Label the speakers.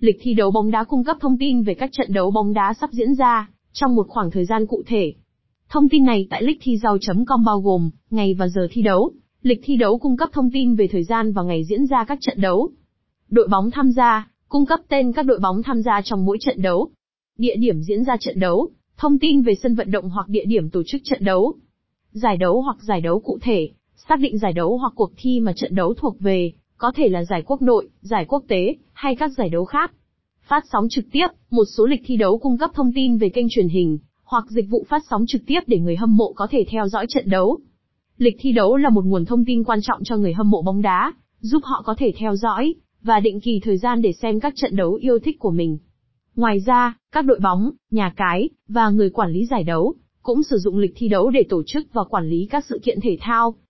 Speaker 1: Lịch thi đấu bóng đá cung cấp thông tin về các trận đấu bóng đá sắp diễn ra, trong một khoảng thời gian cụ thể. Thông tin này tại lịch thi com bao gồm, ngày và giờ thi đấu. Lịch thi đấu cung cấp thông tin về thời gian và ngày diễn ra các trận đấu. Đội bóng tham gia, cung cấp tên các đội bóng tham gia trong mỗi trận đấu. Địa điểm diễn ra trận đấu, thông tin về sân vận động hoặc địa điểm tổ chức trận đấu. Giải đấu hoặc giải đấu cụ thể, xác định giải đấu hoặc cuộc thi mà trận đấu thuộc về, có thể là giải quốc nội, giải quốc tế, hay các giải đấu khác. Phát sóng trực tiếp, một số lịch thi đấu cung cấp thông tin về kênh truyền hình, hoặc dịch vụ phát sóng trực tiếp để người hâm mộ có thể theo dõi trận đấu. Lịch thi đấu là một nguồn thông tin quan trọng cho người hâm mộ bóng đá, giúp họ có thể theo dõi, và định kỳ thời gian để xem các trận đấu yêu thích của mình. Ngoài ra, các đội bóng, nhà cái, và người quản lý giải đấu, cũng sử dụng lịch thi đấu để tổ chức và quản lý các sự kiện thể thao.